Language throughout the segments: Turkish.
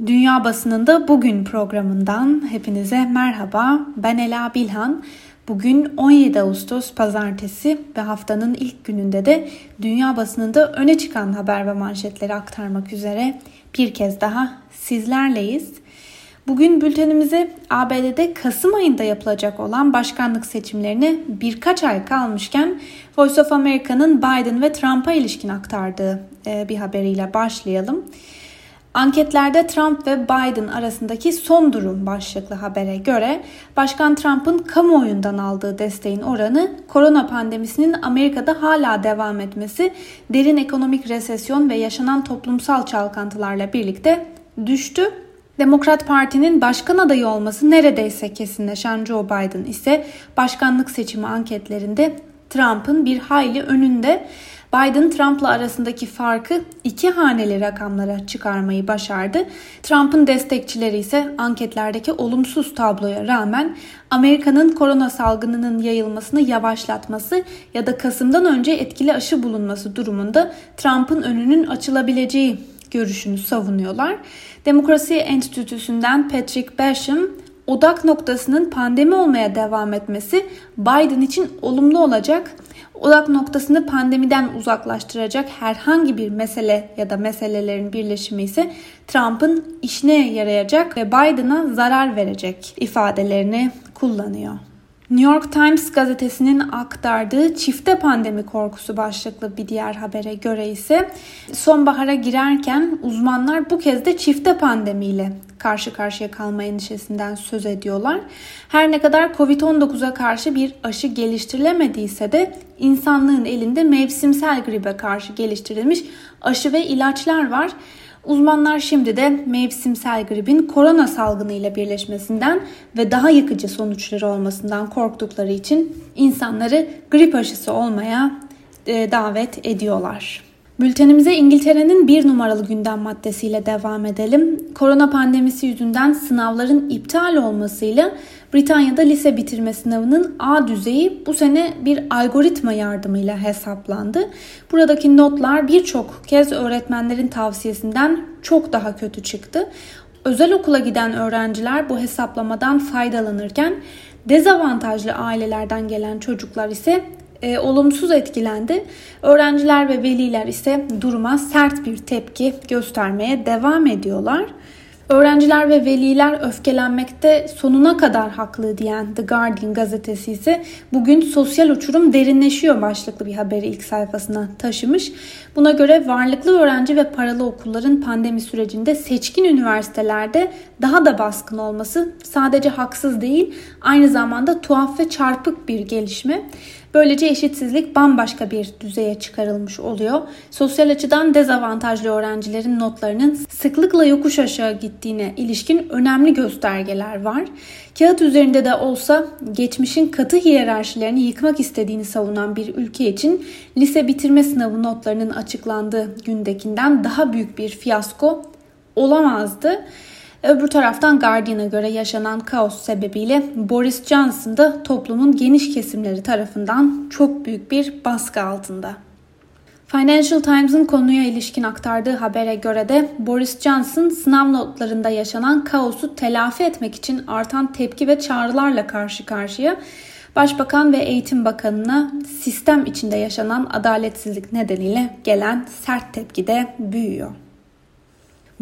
Dünya Basınında Bugün programından hepinize merhaba. Ben Ela Bilhan. Bugün 17 Ağustos Pazartesi ve haftanın ilk gününde de dünya basınında öne çıkan haber ve manşetleri aktarmak üzere bir kez daha sizlerleyiz. Bugün bültenimize ABD'de Kasım ayında yapılacak olan başkanlık seçimlerine birkaç ay kalmışken Voice of America'nın Biden ve Trump'a ilişkin aktardığı e, bir haberiyle başlayalım. Anketlerde Trump ve Biden arasındaki son durum başlıklı habere göre Başkan Trump'ın kamuoyundan aldığı desteğin oranı korona pandemisinin Amerika'da hala devam etmesi, derin ekonomik resesyon ve yaşanan toplumsal çalkantılarla birlikte düştü. Demokrat Parti'nin başkan adayı olması neredeyse kesinleşen Joe Biden ise başkanlık seçimi anketlerinde Trump'ın bir hayli önünde. Biden Trump'la arasındaki farkı iki haneli rakamlara çıkarmayı başardı. Trump'ın destekçileri ise anketlerdeki olumsuz tabloya rağmen Amerika'nın korona salgınının yayılmasını yavaşlatması ya da Kasım'dan önce etkili aşı bulunması durumunda Trump'ın önünün açılabileceği görüşünü savunuyorlar. Demokrasi Enstitüsü'nden Patrick Basham odak noktasının pandemi olmaya devam etmesi Biden için olumlu olacak odak noktasını pandemiden uzaklaştıracak herhangi bir mesele ya da meselelerin birleşimi ise Trump'ın işine yarayacak ve Biden'a zarar verecek ifadelerini kullanıyor. New York Times gazetesinin aktardığı çifte pandemi korkusu başlıklı bir diğer habere göre ise sonbahara girerken uzmanlar bu kez de çifte pandemiyle karşı karşıya kalma endişesinden söz ediyorlar. Her ne kadar Covid-19'a karşı bir aşı geliştirilemediyse de insanlığın elinde mevsimsel gribe karşı geliştirilmiş aşı ve ilaçlar var. Uzmanlar şimdi de mevsimsel gribin korona salgını ile birleşmesinden ve daha yıkıcı sonuçları olmasından korktukları için insanları grip aşısı olmaya e, davet ediyorlar. Bültenimize İngiltere'nin bir numaralı gündem maddesiyle devam edelim. Korona pandemisi yüzünden sınavların iptal olmasıyla Britanya'da lise bitirme sınavının A düzeyi bu sene bir algoritma yardımıyla hesaplandı. Buradaki notlar birçok kez öğretmenlerin tavsiyesinden çok daha kötü çıktı. Özel okula giden öğrenciler bu hesaplamadan faydalanırken dezavantajlı ailelerden gelen çocuklar ise e, olumsuz etkilendi. Öğrenciler ve veliler ise duruma sert bir tepki göstermeye devam ediyorlar. Öğrenciler ve veliler öfkelenmekte sonuna kadar haklı diyen The Guardian gazetesi ise bugün sosyal uçurum derinleşiyor başlıklı bir haberi ilk sayfasına taşımış. Buna göre varlıklı öğrenci ve paralı okulların pandemi sürecinde seçkin üniversitelerde daha da baskın olması sadece haksız değil aynı zamanda tuhaf ve çarpık bir gelişme. Böylece eşitsizlik bambaşka bir düzeye çıkarılmış oluyor. Sosyal açıdan dezavantajlı öğrencilerin notlarının sıklıkla yokuş aşağı gittiğine ilişkin önemli göstergeler var. Kağıt üzerinde de olsa geçmişin katı hiyerarşilerini yıkmak istediğini savunan bir ülke için lise bitirme sınavı notlarının açıklandığı gündekinden daha büyük bir fiyasko olamazdı. Öbür taraftan Guardian'a göre yaşanan kaos sebebiyle Boris Johnson da toplumun geniş kesimleri tarafından çok büyük bir baskı altında. Financial Times'ın konuya ilişkin aktardığı habere göre de Boris Johnson sınav notlarında yaşanan kaosu telafi etmek için artan tepki ve çağrılarla karşı karşıya. Başbakan ve Eğitim Bakanı'na sistem içinde yaşanan adaletsizlik nedeniyle gelen sert tepki de büyüyor.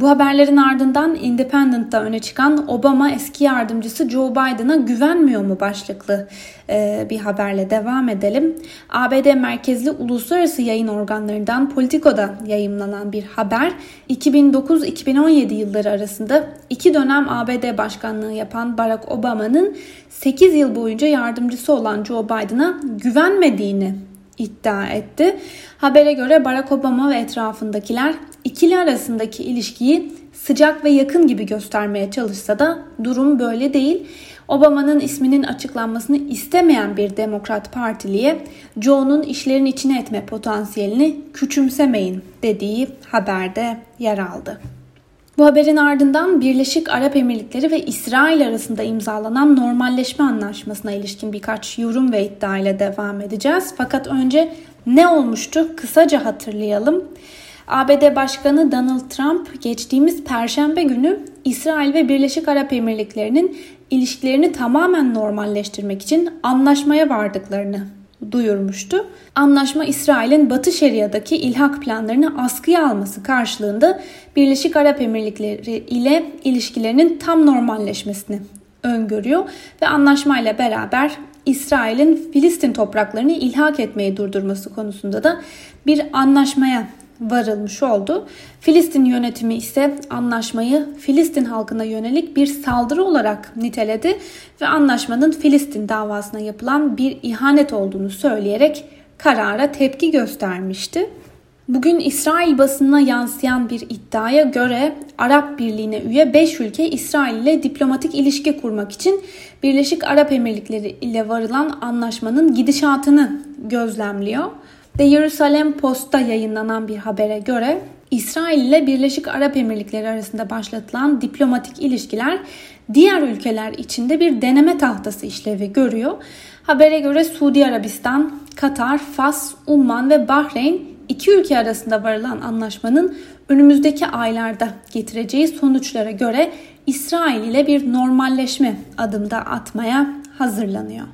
Bu haberlerin ardından Independent'ta öne çıkan Obama eski yardımcısı Joe Biden'a güvenmiyor mu başlıklı e, bir haberle devam edelim. ABD merkezli uluslararası yayın organlarından Politico'da yayımlanan bir haber 2009-2017 yılları arasında iki dönem ABD başkanlığı yapan Barack Obama'nın 8 yıl boyunca yardımcısı olan Joe Biden'a güvenmediğini iddia etti. Habere göre Barack Obama ve etrafındakiler ikili arasındaki ilişkiyi sıcak ve yakın gibi göstermeye çalışsa da durum böyle değil. Obama'nın isminin açıklanmasını istemeyen bir Demokrat Partiliye Joe'nun işlerin içine etme potansiyelini küçümsemeyin dediği haberde yer aldı. Bu haberin ardından Birleşik Arap Emirlikleri ve İsrail arasında imzalanan normalleşme anlaşmasına ilişkin birkaç yorum ve iddia ile devam edeceğiz. Fakat önce ne olmuştu kısaca hatırlayalım. ABD Başkanı Donald Trump geçtiğimiz perşembe günü İsrail ve Birleşik Arap Emirlikleri'nin ilişkilerini tamamen normalleştirmek için anlaşmaya vardıklarını duyurmuştu. Anlaşma İsrail'in Batı Şeria'daki ilhak planlarını askıya alması karşılığında Birleşik Arap Emirlikleri ile ilişkilerinin tam normalleşmesini öngörüyor ve anlaşmayla beraber İsrail'in Filistin topraklarını ilhak etmeyi durdurması konusunda da bir anlaşmaya varılmış oldu. Filistin yönetimi ise anlaşmayı Filistin halkına yönelik bir saldırı olarak niteledi ve anlaşmanın Filistin davasına yapılan bir ihanet olduğunu söyleyerek karara tepki göstermişti. Bugün İsrail basınına yansıyan bir iddiaya göre Arap Birliği'ne üye 5 ülke İsrail ile diplomatik ilişki kurmak için Birleşik Arap Emirlikleri ile varılan anlaşmanın gidişatını gözlemliyor. The Jerusalem Post'ta yayınlanan bir habere göre İsrail ile Birleşik Arap Emirlikleri arasında başlatılan diplomatik ilişkiler diğer ülkeler içinde bir deneme tahtası işlevi görüyor. Habere göre Suudi Arabistan, Katar, Fas, Umman ve Bahreyn iki ülke arasında varılan anlaşmanın önümüzdeki aylarda getireceği sonuçlara göre İsrail ile bir normalleşme adımda atmaya hazırlanıyor.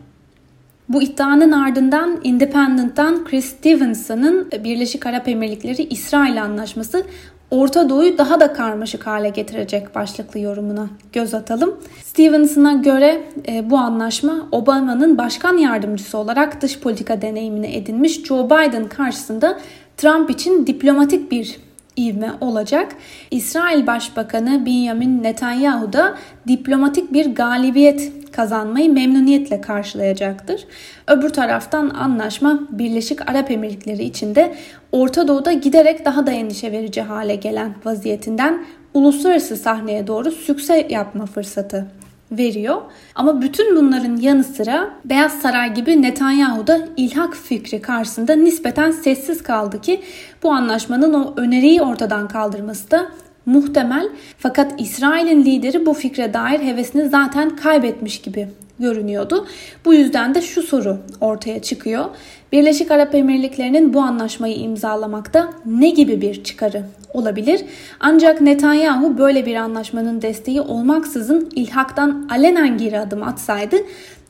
Bu iddianın ardından Independent'tan Chris Stevenson'ın Birleşik Arap Emirlikleri İsrail Anlaşması Orta Doğu'yu daha da karmaşık hale getirecek başlıklı yorumuna göz atalım. Stevenson'a göre e, bu anlaşma Obama'nın başkan yardımcısı olarak dış politika deneyimini edinmiş Joe Biden karşısında Trump için diplomatik bir ivme olacak. İsrail Başbakanı Benjamin Netanyahu da diplomatik bir galibiyet kazanmayı memnuniyetle karşılayacaktır. Öbür taraftan anlaşma Birleşik Arap Emirlikleri için de Orta Doğu'da giderek daha da endişe verici hale gelen vaziyetinden uluslararası sahneye doğru sükse yapma fırsatı veriyor. Ama bütün bunların yanı sıra Beyaz Saray gibi Netanyahu da ilhak fikri karşısında nispeten sessiz kaldı ki bu anlaşmanın o öneriyi ortadan kaldırması da muhtemel. Fakat İsrail'in lideri bu fikre dair hevesini zaten kaybetmiş gibi görünüyordu. Bu yüzden de şu soru ortaya çıkıyor. Birleşik Arap Emirlikleri'nin bu anlaşmayı imzalamakta ne gibi bir çıkarı olabilir? Ancak Netanyahu böyle bir anlaşmanın desteği olmaksızın ilhaktan alenen geri adım atsaydı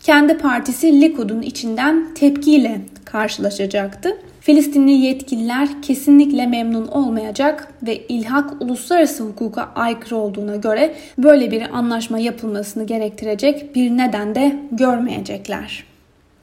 kendi partisi Likud'un içinden tepkiyle karşılaşacaktı. Filistinli yetkililer kesinlikle memnun olmayacak ve ilhak uluslararası hukuka aykırı olduğuna göre böyle bir anlaşma yapılmasını gerektirecek bir neden de görmeyecekler.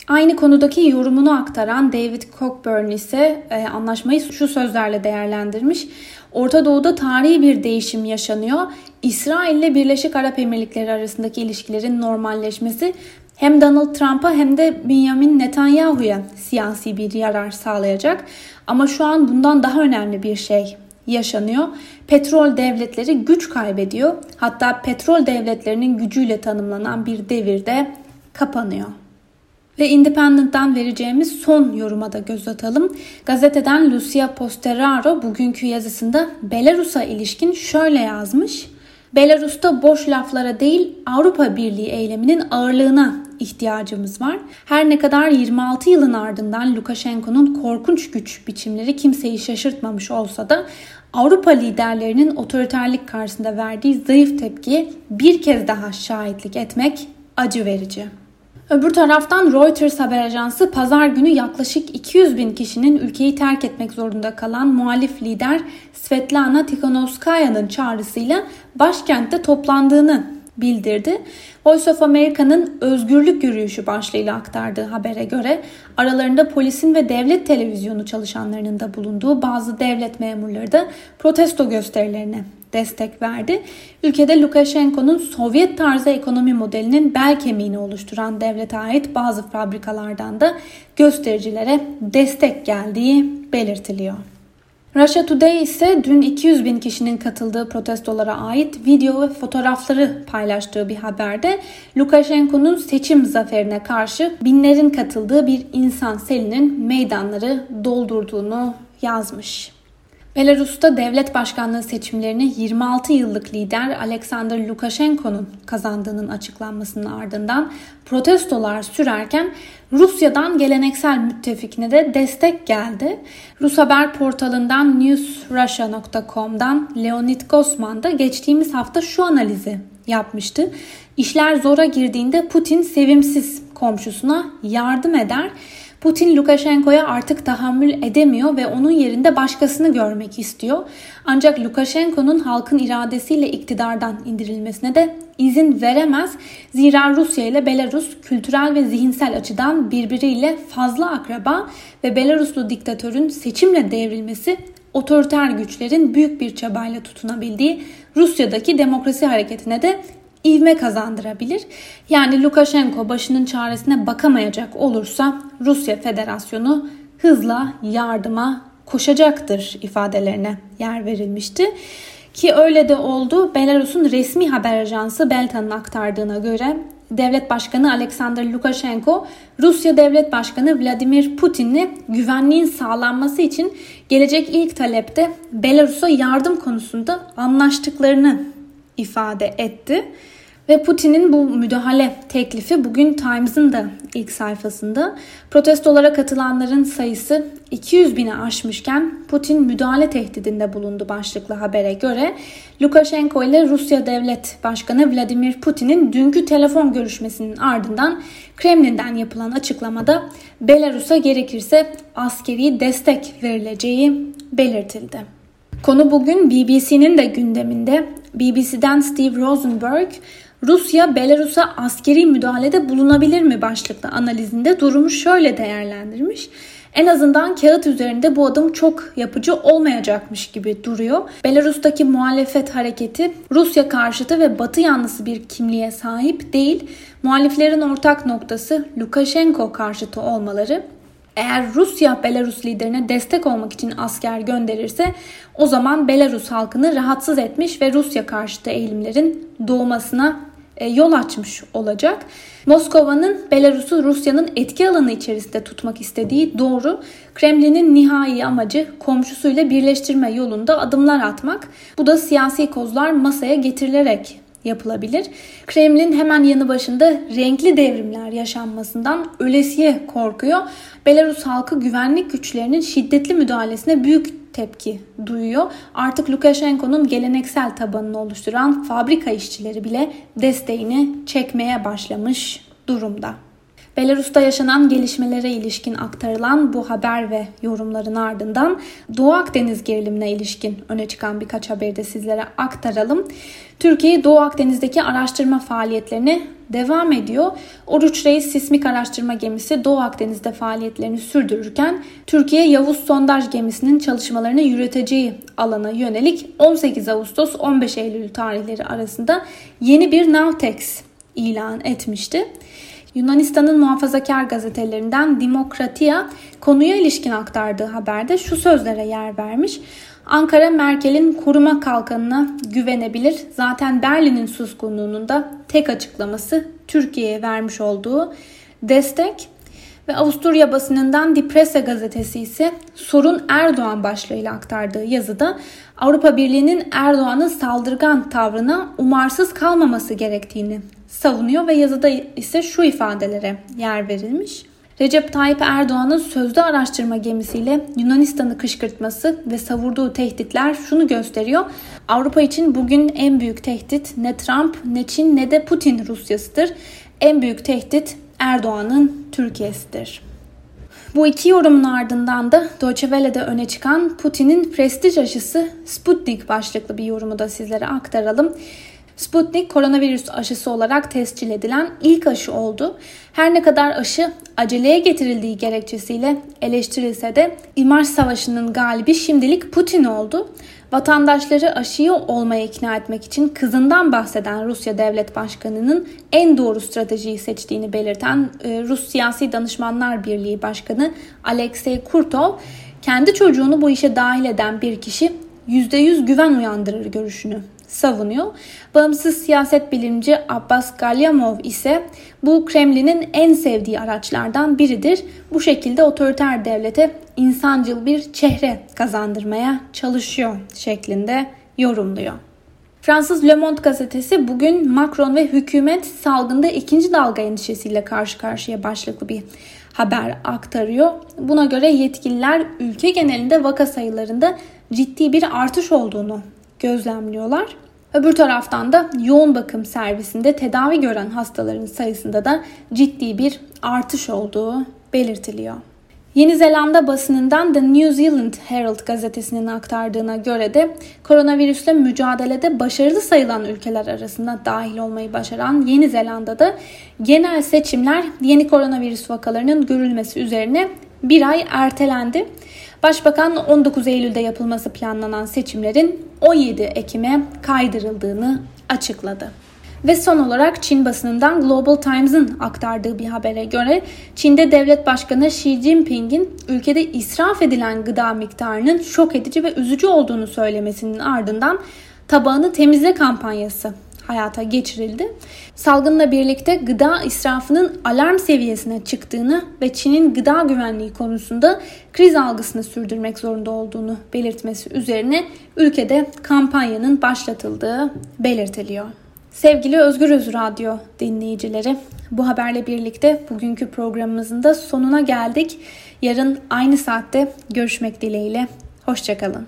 Aynı konudaki yorumunu aktaran David Cockburn ise e, anlaşmayı şu sözlerle değerlendirmiş. Orta Doğu'da tarihi bir değişim yaşanıyor. İsrail ile Birleşik Arap Emirlikleri arasındaki ilişkilerin normalleşmesi hem Donald Trump'a hem de Benjamin Netanyahu'ya siyasi bir yarar sağlayacak. Ama şu an bundan daha önemli bir şey yaşanıyor. Petrol devletleri güç kaybediyor. Hatta petrol devletlerinin gücüyle tanımlanan bir devirde kapanıyor. Ve Independent'tan vereceğimiz son yoruma da göz atalım. Gazeteden Lucia Posteraro bugünkü yazısında Belarus'a ilişkin şöyle yazmış. Belarus'ta boş laflara değil Avrupa Birliği eyleminin ağırlığına ihtiyacımız var. Her ne kadar 26 yılın ardından Lukashenko'nun korkunç güç biçimleri kimseyi şaşırtmamış olsa da Avrupa liderlerinin otoriterlik karşısında verdiği zayıf tepkiye bir kez daha şahitlik etmek acı verici. Öbür taraftan Reuters haber ajansı pazar günü yaklaşık 200 bin kişinin ülkeyi terk etmek zorunda kalan muhalif lider Svetlana Tikhanovskaya'nın çağrısıyla başkentte toplandığını bildirdi. Voice of America'nın özgürlük yürüyüşü başlığıyla aktardığı habere göre aralarında polisin ve devlet televizyonu çalışanlarının da bulunduğu bazı devlet memurları da protesto gösterilerine destek verdi. Ülkede Lukashenko'nun Sovyet tarzı ekonomi modelinin bel kemiğini oluşturan devlete ait bazı fabrikalardan da göstericilere destek geldiği belirtiliyor. Russia Today ise dün 200 bin kişinin katıldığı protestolara ait video ve fotoğrafları paylaştığı bir haberde Lukashenko'nun seçim zaferine karşı binlerin katıldığı bir insan selinin meydanları doldurduğunu yazmış. Belarus'ta devlet başkanlığı seçimlerini 26 yıllık lider Alexander Lukashenko'nun kazandığının açıklanmasının ardından protestolar sürerken Rusya'dan geleneksel müttefikine de destek geldi. Rus haber portalından newsrussia.com'dan Leonid Gosman da geçtiğimiz hafta şu analizi yapmıştı. İşler zora girdiğinde Putin sevimsiz komşusuna yardım eder Putin Lukashenko'ya artık tahammül edemiyor ve onun yerinde başkasını görmek istiyor. Ancak Lukashenko'nun halkın iradesiyle iktidardan indirilmesine de izin veremez. Zira Rusya ile Belarus kültürel ve zihinsel açıdan birbiriyle fazla akraba ve Belaruslu diktatörün seçimle devrilmesi otoriter güçlerin büyük bir çabayla tutunabildiği Rusya'daki demokrasi hareketine de ivme kazandırabilir. Yani Lukashenko başının çaresine bakamayacak olursa Rusya Federasyonu hızla yardıma koşacaktır ifadelerine yer verilmişti. Ki öyle de oldu. Belarus'un resmi haber ajansı Belta'nın aktardığına göre Devlet Başkanı Alexander Lukashenko, Rusya Devlet Başkanı Vladimir Putin'le güvenliğin sağlanması için gelecek ilk talepte Belarus'a yardım konusunda anlaştıklarını ifade etti. Ve Putin'in bu müdahale teklifi bugün Times'ın da ilk sayfasında protestolara katılanların sayısı 200 bini aşmışken Putin müdahale tehdidinde bulundu başlıklı habere göre Lukashenko ile Rusya Devlet Başkanı Vladimir Putin'in dünkü telefon görüşmesinin ardından Kremlin'den yapılan açıklamada Belarus'a gerekirse askeri destek verileceği belirtildi. Konu bugün BBC'nin de gündeminde. BBC'den Steve Rosenberg Rusya Belarus'a askeri müdahalede bulunabilir mi başlıklı analizinde durumu şöyle değerlendirmiş. En azından kağıt üzerinde bu adım çok yapıcı olmayacakmış gibi duruyor. Belarus'taki muhalefet hareketi Rusya karşıtı ve Batı yanlısı bir kimliğe sahip değil. Muhaliflerin ortak noktası Lukashenko karşıtı olmaları. Eğer Rusya Belarus liderine destek olmak için asker gönderirse o zaman Belarus halkını rahatsız etmiş ve Rusya karşıtı eğilimlerin doğmasına yol açmış olacak. Moskova'nın Belarus'u Rusya'nın etki alanı içerisinde tutmak istediği doğru. Kremlin'in nihai amacı komşusuyla birleştirme yolunda adımlar atmak. Bu da siyasi kozlar masaya getirilerek yapılabilir. Kremlin hemen yanı başında renkli devrimler yaşanmasından ölesiye korkuyor. Belarus halkı güvenlik güçlerinin şiddetli müdahalesine büyük tepki duyuyor. Artık Lukashenko'nun geleneksel tabanını oluşturan fabrika işçileri bile desteğini çekmeye başlamış durumda. Belarus'ta yaşanan gelişmelere ilişkin aktarılan bu haber ve yorumların ardından Doğu Akdeniz gerilimine ilişkin öne çıkan birkaç haberi de sizlere aktaralım. Türkiye Doğu Akdeniz'deki araştırma faaliyetlerini devam ediyor. Oruç Reis sismik araştırma gemisi Doğu Akdeniz'de faaliyetlerini sürdürürken Türkiye Yavuz sondaj gemisinin çalışmalarını yürüteceği alana yönelik 18 Ağustos 15 Eylül tarihleri arasında yeni bir Navtex ilan etmişti. Yunanistan'ın muhafazakar gazetelerinden Demokratia konuya ilişkin aktardığı haberde şu sözlere yer vermiş. Ankara Merkel'in koruma kalkanına güvenebilir. Zaten Berlin'in suskunluğunun da tek açıklaması Türkiye'ye vermiş olduğu destek ve Avusturya basınından Die Presse gazetesi ise sorun Erdoğan başlığıyla aktardığı yazıda Avrupa Birliği'nin Erdoğan'ın saldırgan tavrına umarsız kalmaması gerektiğini savunuyor ve yazıda ise şu ifadelere yer verilmiş. Recep Tayyip Erdoğan'ın sözlü araştırma gemisiyle Yunanistan'ı kışkırtması ve savurduğu tehditler şunu gösteriyor. Avrupa için bugün en büyük tehdit ne Trump, ne Çin, ne de Putin Rusyasıdır. En büyük tehdit Erdoğan'ın Türkiye'sidir. Bu iki yorumun ardından da Deutsche Welle'de öne çıkan Putin'in prestij aşısı Sputnik başlıklı bir yorumu da sizlere aktaralım. Sputnik koronavirüs aşısı olarak tescil edilen ilk aşı oldu. Her ne kadar aşı aceleye getirildiği gerekçesiyle eleştirilse de imaj savaşının galibi şimdilik Putin oldu. Vatandaşları aşıyı olmaya ikna etmek için kızından bahseden Rusya Devlet Başkanı'nın en doğru stratejiyi seçtiğini belirten e, Rus Siyasi Danışmanlar Birliği Başkanı Alexey Kurtov, kendi çocuğunu bu işe dahil eden bir kişi %100 güven uyandırır görüşünü savunuyor. Bağımsız siyaset bilimci Abbas Galyamov ise bu Kremlin'in en sevdiği araçlardan biridir. Bu şekilde otoriter devlete insancıl bir çehre kazandırmaya çalışıyor şeklinde yorumluyor. Fransız Le Monde gazetesi bugün Macron ve hükümet salgında ikinci dalga endişesiyle karşı karşıya başlıklı bir haber aktarıyor. Buna göre yetkililer ülke genelinde vaka sayılarında ciddi bir artış olduğunu gözlemliyorlar. Öbür taraftan da yoğun bakım servisinde tedavi gören hastaların sayısında da ciddi bir artış olduğu belirtiliyor. Yeni Zelanda basınından The New Zealand Herald gazetesinin aktardığına göre de koronavirüsle mücadelede başarılı sayılan ülkeler arasında dahil olmayı başaran Yeni Zelanda'da genel seçimler yeni koronavirüs vakalarının görülmesi üzerine bir ay ertelendi. Başbakan 19 Eylül'de yapılması planlanan seçimlerin 17 Ekim'e kaydırıldığını açıkladı. Ve son olarak Çin basınından Global Times'ın aktardığı bir habere göre Çin'de devlet başkanı Xi Jinping'in ülkede israf edilen gıda miktarının şok edici ve üzücü olduğunu söylemesinin ardından tabağını temizle kampanyası hayata geçirildi. Salgınla birlikte gıda israfının alarm seviyesine çıktığını ve Çin'in gıda güvenliği konusunda kriz algısını sürdürmek zorunda olduğunu belirtmesi üzerine ülkede kampanyanın başlatıldığı belirtiliyor. Sevgili Özgür Öz Radyo dinleyicileri, bu haberle birlikte bugünkü programımızın da sonuna geldik. Yarın aynı saatte görüşmek dileğiyle. Hoşçakalın.